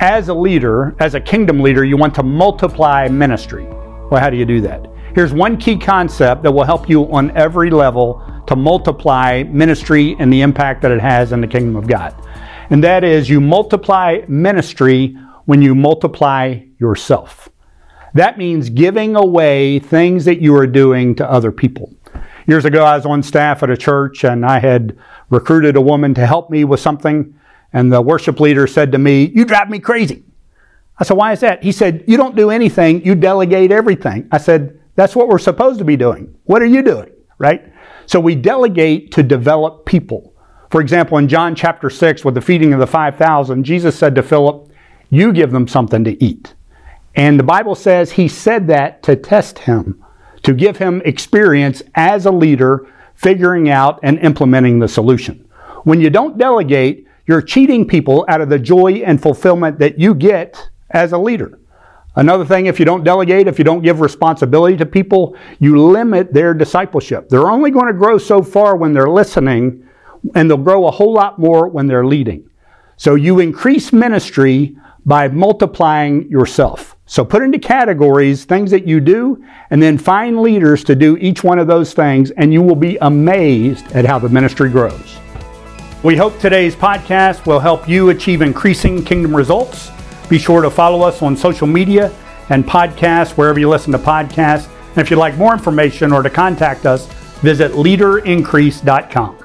as a leader, as a kingdom leader, you want to multiply ministry. Well, how do you do that? Here's one key concept that will help you on every level to multiply ministry and the impact that it has in the kingdom of God. And that is you multiply ministry when you multiply yourself. That means giving away things that you are doing to other people. Years ago, I was on staff at a church and I had recruited a woman to help me with something. And the worship leader said to me, You drive me crazy. I said, Why is that? He said, You don't do anything, you delegate everything. I said, That's what we're supposed to be doing. What are you doing? Right? So we delegate to develop people. For example, in John chapter 6, with the feeding of the 5,000, Jesus said to Philip, You give them something to eat. And the Bible says he said that to test him, to give him experience as a leader, figuring out and implementing the solution. When you don't delegate, you're cheating people out of the joy and fulfillment that you get as a leader. Another thing, if you don't delegate, if you don't give responsibility to people, you limit their discipleship. They're only going to grow so far when they're listening and they'll grow a whole lot more when they're leading. So you increase ministry by multiplying yourself. So put into categories things that you do, and then find leaders to do each one of those things, and you will be amazed at how the ministry grows. We hope today's podcast will help you achieve increasing kingdom results. Be sure to follow us on social media and podcasts wherever you listen to podcasts. And if you'd like more information or to contact us, visit leaderincrease.com.